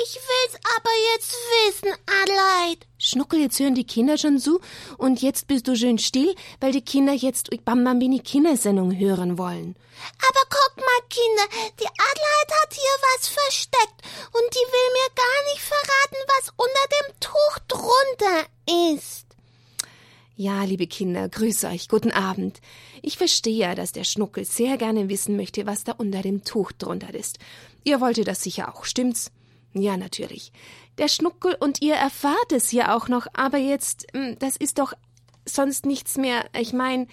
Ich will's aber jetzt wissen, Adelheid. Schnuckel, jetzt hören die Kinder schon zu und jetzt bist du schön still, weil die Kinder jetzt Bambambini Kindersendung hören wollen. Aber guck mal, Kinder, die Adelheid hat hier was versteckt und die will mir gar nicht verraten, was unter dem Tuch drunter ist. Ja, liebe Kinder, grüße euch, guten Abend. Ich verstehe ja, dass der Schnuckel sehr gerne wissen möchte, was da unter dem Tuch drunter ist. Ihr wolltet das sicher auch, stimmt's? Ja, natürlich. Der Schnuckel und ihr erfahrt es ja auch noch, aber jetzt, hm, das ist doch sonst nichts mehr. Ich mein,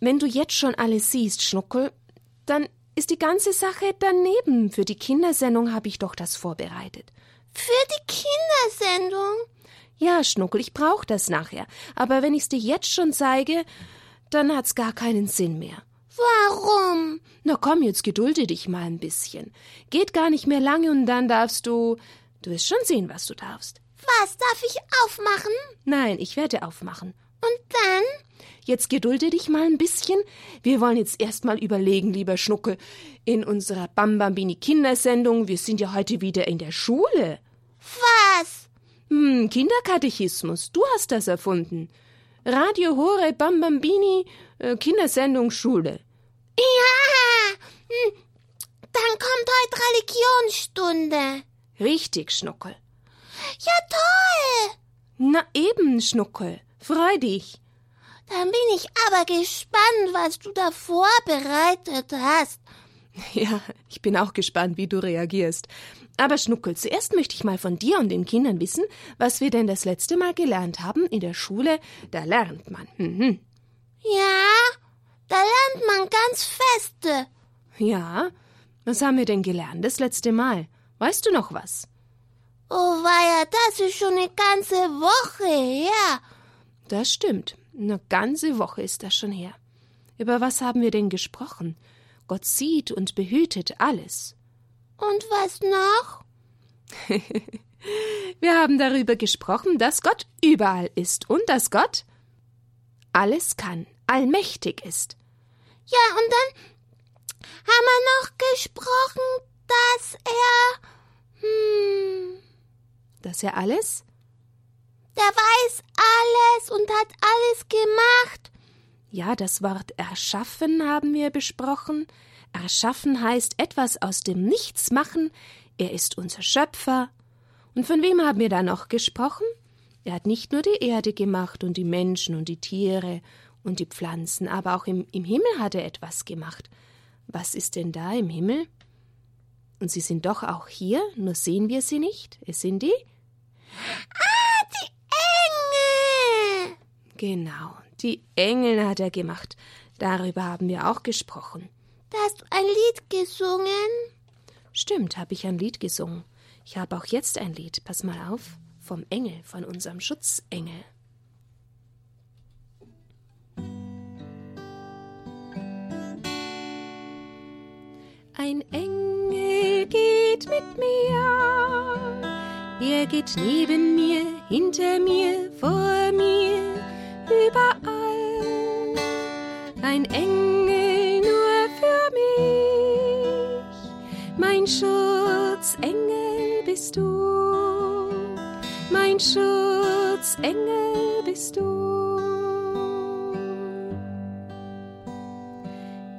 wenn du jetzt schon alles siehst, Schnuckel, dann ist die ganze Sache daneben. Für die Kindersendung habe ich doch das vorbereitet. Für die Kindersendung? Ja, Schnuckel, ich brauch das nachher. Aber wenn ich's dir jetzt schon zeige, dann hat's gar keinen Sinn mehr. Warum? Na komm, jetzt gedulde dich mal ein bisschen. Geht gar nicht mehr lange und dann darfst du. Du wirst schon sehen, was du darfst. Was darf ich aufmachen? Nein, ich werde aufmachen. Und dann? Jetzt gedulde dich mal ein bisschen. Wir wollen jetzt erst mal überlegen, lieber Schnuckel, in unserer Bambambini Kindersendung, wir sind ja heute wieder in der Schule. Was? Hm, Kinderkatechismus, du hast das erfunden. Radio Hore Bambambini, äh, Kindersendung Schule. Ja, hm, dann kommt heute Religionsstunde. Richtig, Schnuckel. Ja, toll. Na eben, Schnuckel. Freu dich. Dann bin ich aber gespannt, was du da vorbereitet hast. Ja, ich bin auch gespannt, wie du reagierst. Aber Schnuckel, zuerst möchte ich mal von dir und den Kindern wissen, was wir denn das letzte Mal gelernt haben in der Schule. Da lernt man. Mhm. Ja, da lernt man ganz feste. Ja, was haben wir denn gelernt das letzte Mal? Weißt du noch was? Oh weia, das ist schon eine ganze Woche her. Das stimmt. Eine ganze Woche ist das schon her. Über was haben wir denn gesprochen? Gott sieht und behütet alles. Und was noch? Wir haben darüber gesprochen, dass Gott überall ist und dass Gott alles kann, allmächtig ist. Ja, und dann haben wir noch gesprochen, dass er. Hm. Dass er alles? Der weiß alles und hat alles gemacht. Ja, das Wort erschaffen haben wir besprochen. Erschaffen heißt etwas aus dem Nichts machen. Er ist unser Schöpfer. Und von wem haben wir da noch gesprochen? Er hat nicht nur die Erde gemacht und die Menschen und die Tiere und die Pflanzen, aber auch im, im Himmel hat er etwas gemacht. Was ist denn da im Himmel? Und sie sind doch auch hier, nur sehen wir sie nicht. Es sind die? Ah, die Engel! Genau, die Engel hat er gemacht. Darüber haben wir auch gesprochen. Da hast du ein Lied gesungen? Stimmt, habe ich ein Lied gesungen. Ich habe auch jetzt ein Lied. Pass mal auf. Vom Engel, von unserem Schutzengel. Ein Engel geht mit mir. Er geht neben mir, hinter mir, vor mir, überall. Ein Engel nur für mich. Mein Schutzengel bist du. Mein Schutzengel bist du.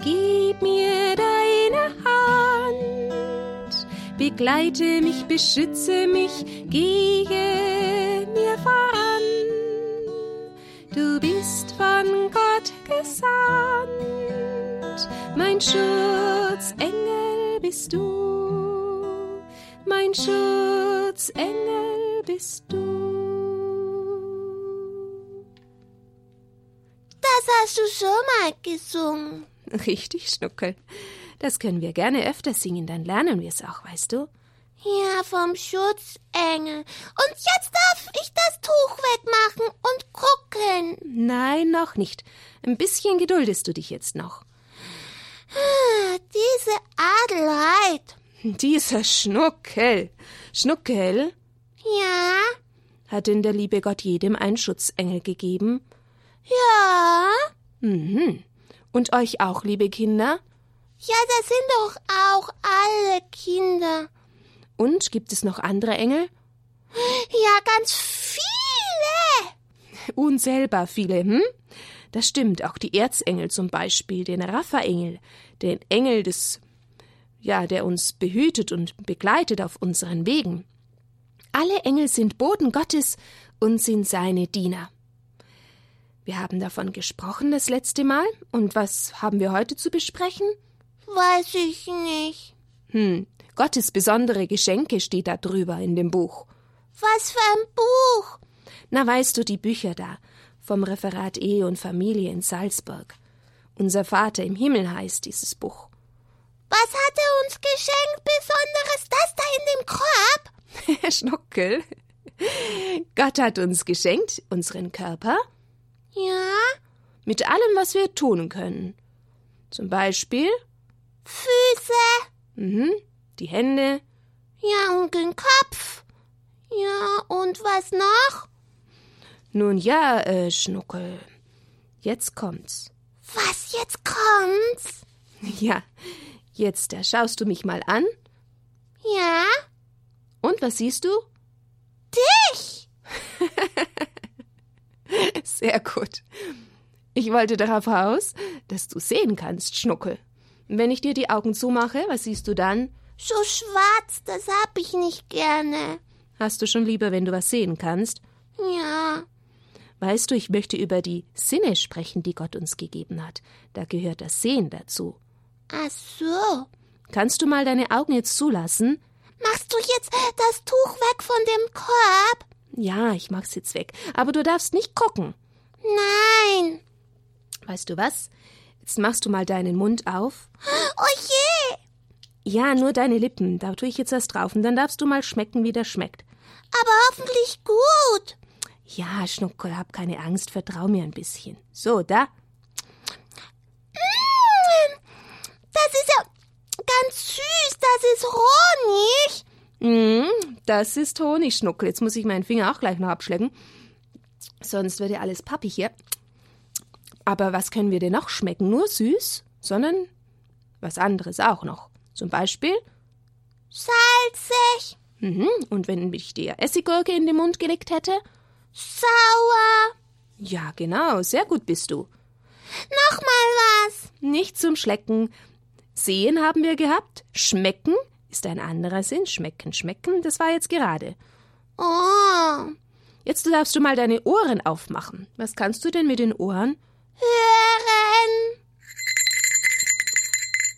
Gib begleite mich, beschütze mich, gehe mir voran. Du bist von Gott gesandt, mein Schutzengel bist du, mein Schutzengel bist du. Das hast du schon mal gesungen. Richtig, Schnuckel. Das können wir gerne öfter singen, dann lernen wir es auch, weißt du? Ja, vom Schutzengel. Und jetzt darf ich das Tuch wegmachen und gucken. Nein, noch nicht. Ein bisschen geduldest du dich jetzt noch. Ah, Diese Adelheid. Dieser Schnuckel. Schnuckel, Ja, hat denn der liebe Gott jedem einen Schutzengel gegeben? ja. Mhm. Und euch auch, liebe Kinder? Ja, das sind doch auch alle Kinder. Und gibt es noch andere Engel? Ja, ganz viele. Unzählbar viele, hm? Das stimmt, auch die Erzengel zum Beispiel, den Raphael, den Engel des, ja, der uns behütet und begleitet auf unseren Wegen. Alle Engel sind Boten Gottes und sind seine Diener. Wir haben davon gesprochen das letzte Mal, und was haben wir heute zu besprechen? Weiß ich nicht. Hm, Gottes besondere Geschenke steht da drüber in dem Buch. Was für ein Buch? Na, weißt du, die Bücher da, vom Referat Ehe und Familie in Salzburg. Unser Vater im Himmel heißt dieses Buch. Was hat er uns geschenkt, Besonderes, das da in dem Korb? Herr Schnuckel, Gott hat uns geschenkt unseren Körper. Ja? Mit allem, was wir tun können. Zum Beispiel Füße. Mhm, die Hände. Ja, und den Kopf. Ja, und was noch? Nun ja, äh, Schnuckel. Jetzt kommt's. Was jetzt kommt's? Ja, jetzt da schaust du mich mal an. Ja? Und was siehst du? Dich! Sehr gut. Ich wollte darauf aus, dass du sehen kannst, Schnuckel. Wenn ich dir die Augen zumache, was siehst du dann? So schwarz, das hab ich nicht gerne. Hast du schon lieber, wenn du was sehen kannst? Ja. Weißt du, ich möchte über die Sinne sprechen, die Gott uns gegeben hat. Da gehört das Sehen dazu. Ach so. Kannst du mal deine Augen jetzt zulassen? Machst du jetzt das Tuch weg von dem Korb? Ja, ich mach's jetzt weg. Aber du darfst nicht gucken. Nein. Weißt du was? Jetzt machst du mal deinen Mund auf. Oh je. Ja, nur deine Lippen. Da tue ich jetzt was drauf und dann darfst du mal schmecken, wie das schmeckt. Aber hoffentlich gut. Ja, Schnuckel, hab keine Angst, vertrau mir ein bisschen. So, da. Mm, Das ist ja ganz süß. Das ist Honig. Mm, das ist Honig, Schnuckel. Jetzt muss ich meinen Finger auch gleich noch abschlecken. Sonst wird ja alles pappig hier. Aber was können wir denn noch schmecken? Nur süß, sondern was anderes auch noch. Zum Beispiel. Salzig. Mhm. Und wenn ich dir Essiggurke in den Mund gelegt hätte? Sauer. Ja, genau. Sehr gut bist du. Nochmal was. Nicht zum Schlecken. Sehen haben wir gehabt. Schmecken ist ein anderer Sinn. Schmecken, schmecken, das war jetzt gerade. Oh. Jetzt darfst du mal deine Ohren aufmachen. Was kannst du denn mit den Ohren? Hören.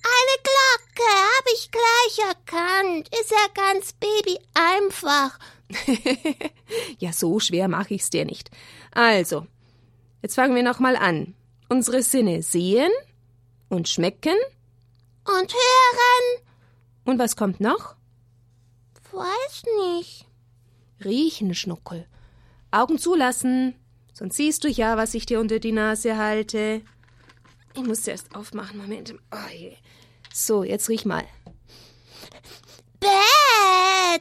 Eine Glocke habe ich gleich erkannt. Ist ja ganz baby einfach. ja, so schwer mache ich's dir nicht. Also, jetzt fangen wir nochmal an. Unsere Sinne sehen und schmecken. Und hören. Und was kommt noch? Weiß nicht. Riechen, Schnuckel. Augen zulassen, sonst siehst du ja, was ich dir unter die Nase halte. Ich muss erst aufmachen, Moment. Oh. So, jetzt riech mal. Bäh,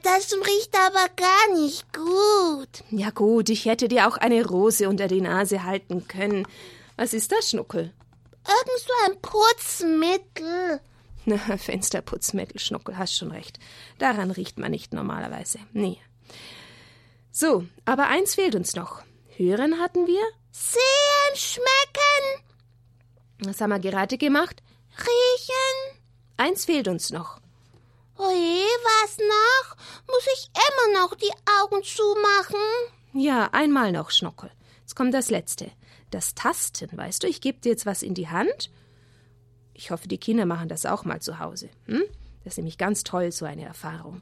das riecht aber gar nicht gut. Ja gut, ich hätte dir auch eine Rose unter die Nase halten können. Was ist das, Schnuckel? Irgend so ein Putzmittel. Na, Fensterputzmittel, Schnuckel, hast schon recht. Daran riecht man nicht normalerweise. Nee. So, aber eins fehlt uns noch. Hören hatten wir? Sehen, schmecken, Was haben wir gerade gemacht? riechen. Eins fehlt uns noch. Oje, was noch? Muss ich immer noch die Augen zumachen? Ja, einmal noch, Schnuckel. Jetzt kommt das Letzte. Das Tasten, weißt du, ich gebe dir jetzt was in die Hand. Ich hoffe, die Kinder machen das auch mal zu Hause. Hm? Das ist nämlich ganz toll, so eine Erfahrung.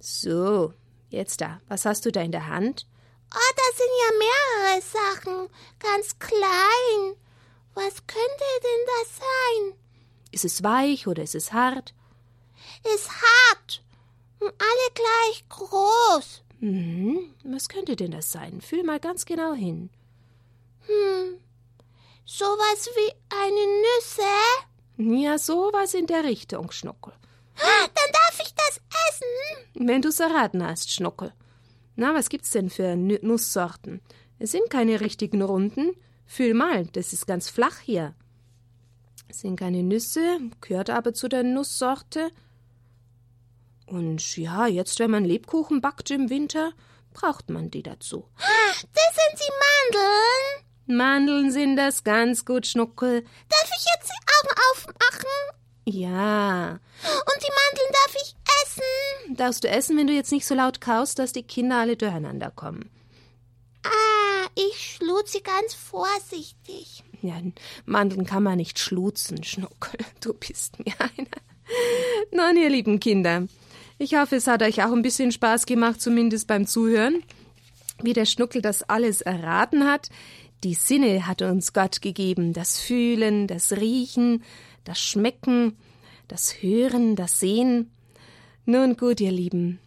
So, jetzt da. Was hast du da in der Hand? Oh, das sind ja mehrere Sachen. Ganz klein. Was könnte denn das sein? Ist es weich oder ist es hart? Ist hart. Und alle gleich groß. Mhm. Was könnte denn das sein? Fühl mal ganz genau hin. Hm. Sowas wie eine Nüsse? Ja, sowas in der Richtung, Schnuckel. Ah, Dann darf ich das essen. Wenn du's erraten hast, Schnuckel. Na, was gibt's denn für Nusssorten? Es sind keine richtigen Runden. Fühl mal, das ist ganz flach hier. Es sind keine Nüsse, gehört aber zu der Nusssorte. Und ja, jetzt, wenn man Lebkuchen backt im Winter, braucht man die dazu. Das sind die Mandeln. Mandeln sind das ganz gut, Schnuckel. Darf ich jetzt die Augen aufmachen? Ja. Und die Mandeln darf ich essen? Darfst du essen, wenn du jetzt nicht so laut kaust, dass die Kinder alle durcheinander kommen. Ah, ich schlug sie ganz vorsichtig. Ja, Mandeln kann man nicht schlutzen, Schnuckel. Du bist mir einer. Nun, ihr lieben Kinder, ich hoffe, es hat euch auch ein bisschen Spaß gemacht, zumindest beim Zuhören. Wie der Schnuckel das alles erraten hat. Die Sinne hat uns Gott gegeben. Das Fühlen, das Riechen, das Schmecken, das Hören, das Sehen. Nun gut, ihr Lieben.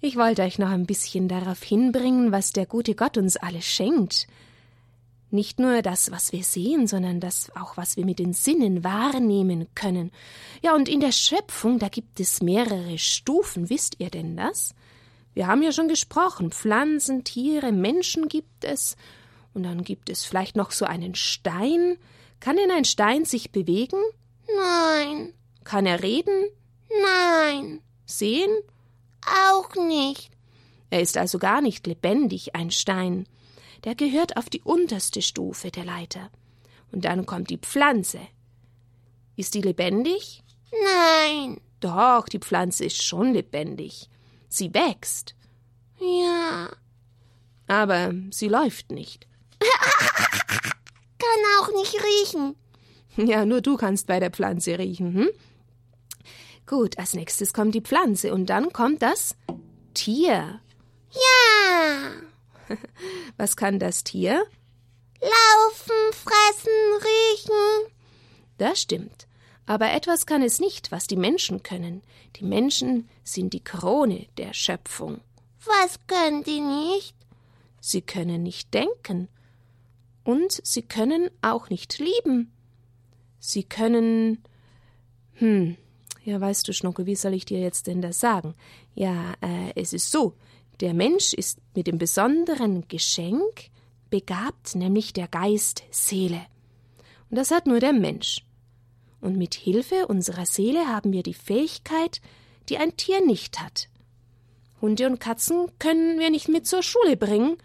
Ich wollte euch noch ein bisschen darauf hinbringen, was der gute Gott uns alles schenkt. Nicht nur das, was wir sehen, sondern das auch, was wir mit den Sinnen wahrnehmen können. Ja, und in der Schöpfung, da gibt es mehrere Stufen, wisst ihr denn das? Wir haben ja schon gesprochen, Pflanzen, Tiere, Menschen gibt es, und dann gibt es vielleicht noch so einen Stein. Kann denn ein Stein sich bewegen? Nein. Kann er reden? Nein. Sehen? Auch nicht. Er ist also gar nicht lebendig, ein Stein der gehört auf die unterste Stufe der Leiter. Und dann kommt die Pflanze. Ist die lebendig? Nein. Doch, die Pflanze ist schon lebendig. Sie wächst. Ja. Aber sie läuft nicht. Kann auch nicht riechen. Ja, nur du kannst bei der Pflanze riechen, hm? Gut, als nächstes kommt die Pflanze und dann kommt das Tier. Ja. Was kann das Tier? Laufen, fressen, riechen. Das stimmt. Aber etwas kann es nicht, was die Menschen können. Die Menschen sind die Krone der Schöpfung. Was können die nicht? Sie können nicht denken. Und sie können auch nicht lieben. Sie können. Hm, ja, weißt du, Schnuckel, wie soll ich dir jetzt denn das sagen? Ja, äh, es ist so. Der Mensch ist mit dem besonderen Geschenk begabt, nämlich der Geist Seele. Und das hat nur der Mensch. Und mit Hilfe unserer Seele haben wir die Fähigkeit, die ein Tier nicht hat. Hunde und Katzen können wir nicht mit zur Schule bringen,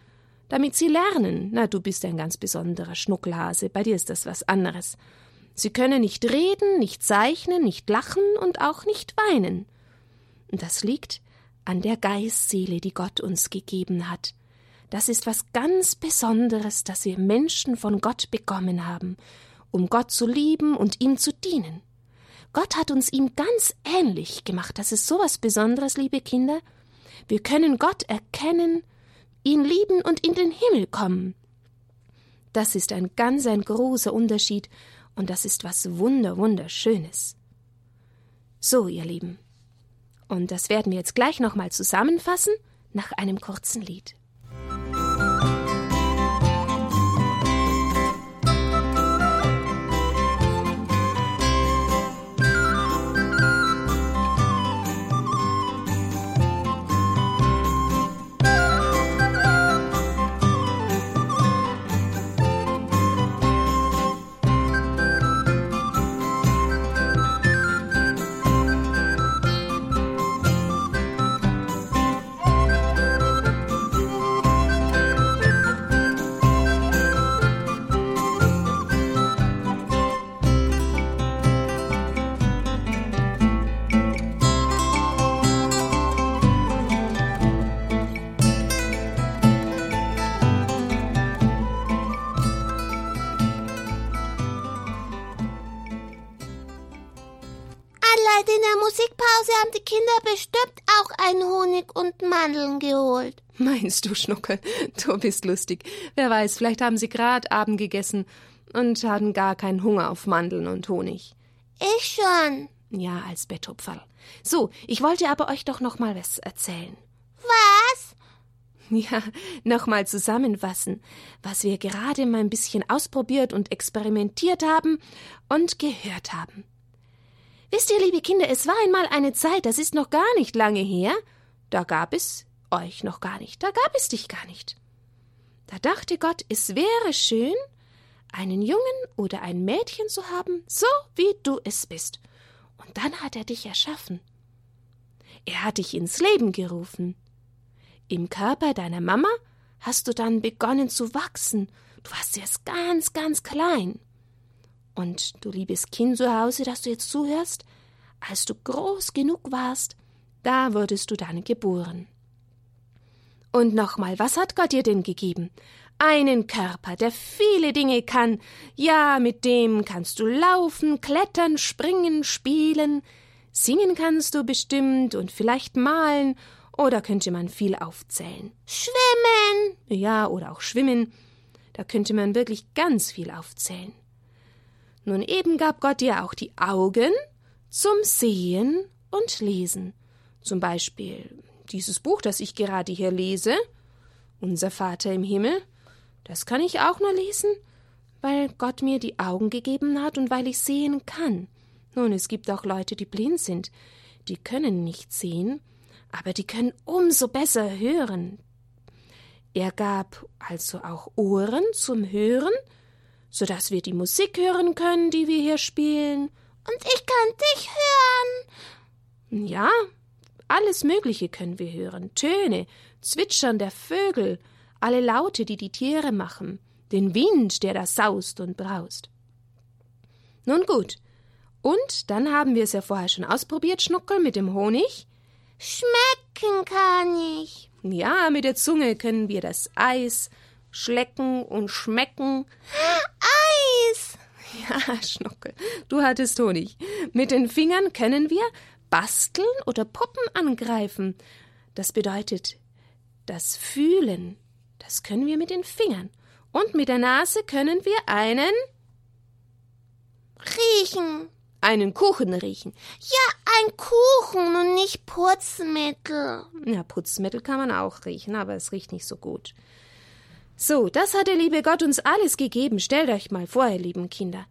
damit sie lernen. Na, du bist ein ganz besonderer Schnuckelhase, bei dir ist das was anderes. Sie können nicht reden, nicht zeichnen, nicht lachen und auch nicht weinen. Das liegt an der Geistseele, die Gott uns gegeben hat. Das ist was ganz Besonderes, das wir Menschen von Gott bekommen haben, um Gott zu lieben und ihm zu dienen. Gott hat uns ihm ganz ähnlich gemacht. Das ist so was Besonderes, liebe Kinder. Wir können Gott erkennen, ihn lieben und in den Himmel kommen. Das ist ein ganz ein großer Unterschied und das ist was wunder wunderschönes. So, ihr Lieben, und das werden wir jetzt gleich nochmal zusammenfassen nach einem kurzen Lied. Haben die Kinder bestimmt auch einen Honig und Mandeln geholt. Meinst du, Schnuckel? Du bist lustig. Wer weiß, vielleicht haben sie grad Abend gegessen und hatten gar keinen Hunger auf Mandeln und Honig. Ich schon. Ja, als Bettopferl. So, ich wollte aber euch doch noch mal was erzählen. Was? Ja, nochmal zusammenfassen, was wir gerade mal ein bisschen ausprobiert und experimentiert haben und gehört haben. Wisst ihr, liebe Kinder, es war einmal eine Zeit, das ist noch gar nicht lange her, da gab es euch noch gar nicht, da gab es dich gar nicht. Da dachte Gott, es wäre schön, einen Jungen oder ein Mädchen zu haben, so wie du es bist. Und dann hat er dich erschaffen. Er hat dich ins Leben gerufen. Im Körper deiner Mama hast du dann begonnen zu wachsen. Du warst erst ganz, ganz klein. Und du liebes Kind zu Hause, das du jetzt zuhörst, als du groß genug warst, da wurdest du dann geboren. Und nochmal, was hat Gott dir denn gegeben? Einen Körper, der viele Dinge kann. Ja, mit dem kannst du laufen, klettern, springen, spielen. Singen kannst du bestimmt und vielleicht malen oder könnte man viel aufzählen. Schwimmen. Ja, oder auch schwimmen. Da könnte man wirklich ganz viel aufzählen. Nun eben gab Gott dir auch die Augen zum Sehen und Lesen. Zum Beispiel dieses Buch, das ich gerade hier lese, Unser Vater im Himmel, das kann ich auch nur lesen, weil Gott mir die Augen gegeben hat und weil ich sehen kann. Nun, es gibt auch Leute, die blind sind, die können nicht sehen, aber die können umso besser hören. Er gab also auch Ohren zum Hören, so dass wir die Musik hören können, die wir hier spielen. Und ich kann dich hören. Ja, alles Mögliche können wir hören. Töne, Zwitschern der Vögel, alle Laute, die die Tiere machen, den Wind, der da saust und braust. Nun gut. Und dann haben wir es ja vorher schon ausprobiert, Schnuckel, mit dem Honig. Schmecken kann ich. Ja, mit der Zunge können wir das Eis schlecken und schmecken. Eis! Ja, Schnuckel, du hattest Honig. Mit den Fingern können wir basteln oder Puppen angreifen. Das bedeutet das Fühlen. Das können wir mit den Fingern. Und mit der Nase können wir einen riechen. Einen Kuchen riechen. Ja, ein Kuchen und nicht Putzmittel. Ja, Putzmittel kann man auch riechen, aber es riecht nicht so gut. So, das hat der liebe Gott uns alles gegeben. Stellt euch mal vor, ihr lieben Kinder.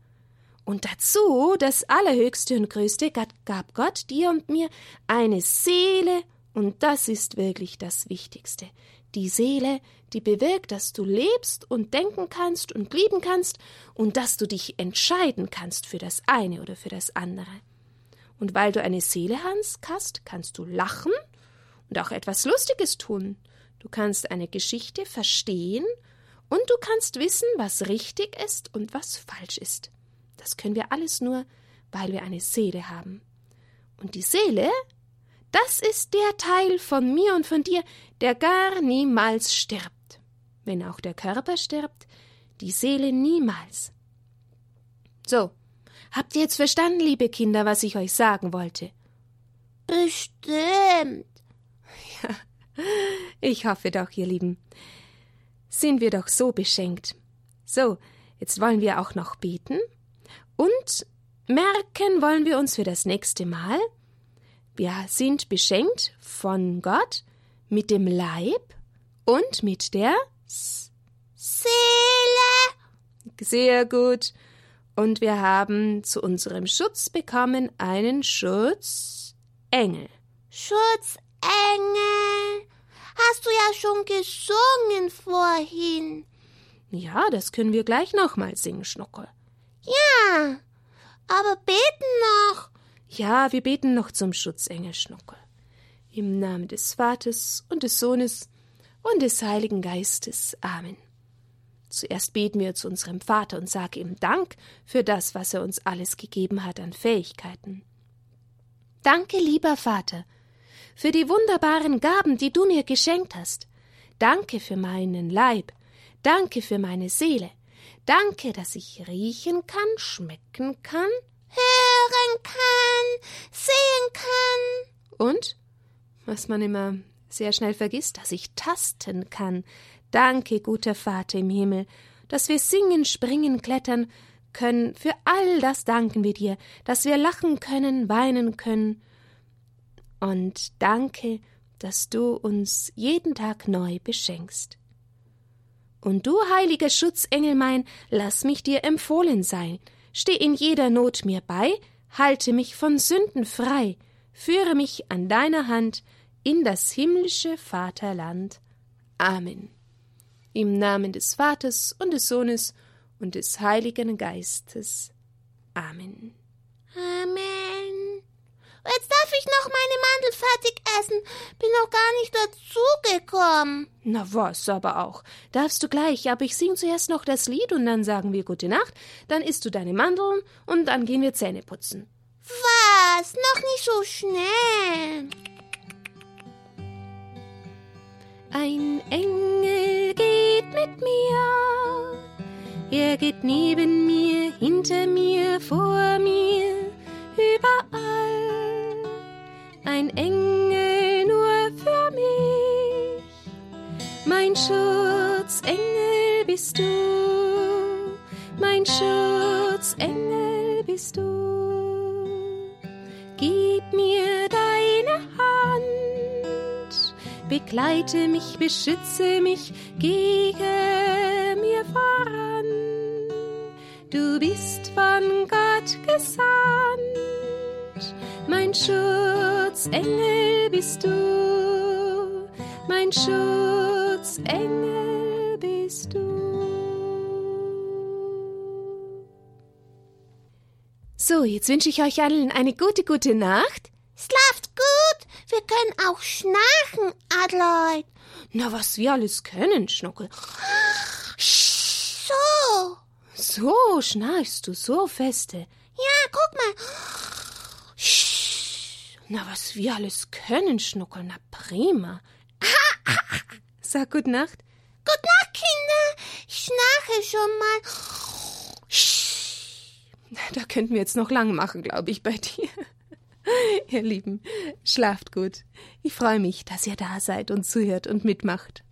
Und dazu, das Allerhöchste und Größte, gab Gott dir und mir eine Seele, und das ist wirklich das Wichtigste. Die Seele, die bewirkt, dass du lebst und denken kannst und lieben kannst und dass du dich entscheiden kannst für das eine oder für das andere. Und weil du eine Seele hast, kannst du lachen und auch etwas Lustiges tun. Du kannst eine Geschichte verstehen und du kannst wissen, was richtig ist und was falsch ist. Das können wir alles nur, weil wir eine Seele haben. Und die Seele, das ist der Teil von mir und von dir, der gar niemals stirbt. Wenn auch der Körper stirbt, die Seele niemals. So, habt ihr jetzt verstanden, liebe Kinder, was ich euch sagen wollte? Bestimmt. Ja, ich hoffe doch, ihr Lieben. Sind wir doch so beschenkt. So, jetzt wollen wir auch noch beten und merken wollen wir uns für das nächste Mal, wir sind beschenkt von Gott mit dem Leib und mit der Seele. Sehr gut. Und wir haben zu unserem Schutz bekommen einen Schutzengel. Schutzengel. Hast du ja schon gesungen vorhin. Ja, das können wir gleich nochmal singen, Schnuckel. Ja, aber beten noch. Ja, wir beten noch zum Schutzengel Schnuckel. Im Namen des Vaters und des Sohnes und des Heiligen Geistes. Amen. Zuerst beten wir zu unserem Vater und sagen ihm Dank für das, was er uns alles gegeben hat an Fähigkeiten. Danke, lieber Vater, für die wunderbaren Gaben, die du mir geschenkt hast. Danke für meinen Leib. Danke für meine Seele. Danke, dass ich riechen kann, schmecken kann, hören kann, sehen kann. Und, was man immer sehr schnell vergisst, dass ich tasten kann. Danke, guter Vater im Himmel, dass wir singen, springen, klettern können. Für all das danken wir dir, dass wir lachen können, weinen können. Und danke, dass du uns jeden Tag neu beschenkst. Und du, heiliger Schutzengel mein, lass mich dir empfohlen sein, steh in jeder Not mir bei, halte mich von Sünden frei, führe mich an deiner Hand in das himmlische Vaterland. Amen. Im Namen des Vaters und des Sohnes und des Heiligen Geistes. Amen. Amen. Jetzt darf ich noch meine Mandel fertig essen. Bin noch gar nicht dazugekommen. Na was aber auch. Darfst du gleich, aber ich sing zuerst noch das Lied und dann sagen wir gute Nacht, dann isst du deine Mandeln und dann gehen wir Zähne putzen. Was? Noch nicht so schnell. Ein Engel geht mit mir. Er geht neben mir, hinter mir, vor mir, überall. Ein Engel nur für mich. Mein Schutzengel bist du. Mein Schutzengel bist du. Gib mir deine Hand. Begleite mich, beschütze mich, gehe mir voran. Du bist von Gott gesandt. Mein Schutzengel bist du. Mein Schutzengel bist du. So, jetzt wünsche ich euch allen eine gute, gute Nacht. Schlaft gut. Wir können auch schnarchen, Adelheid. Na, was wir alles können, Schnuckel. So. So schnarchst du, so feste. Ja, guck mal. Na, was wir alles können, Schnuckel, na prima. Sag gut Nacht. Gut Nacht, Kinder. Ich schnarche schon mal. Da könnten wir jetzt noch lang machen, glaube ich, bei dir. Ihr Lieben, schlaft gut. Ich freue mich, dass ihr da seid und zuhört und mitmacht.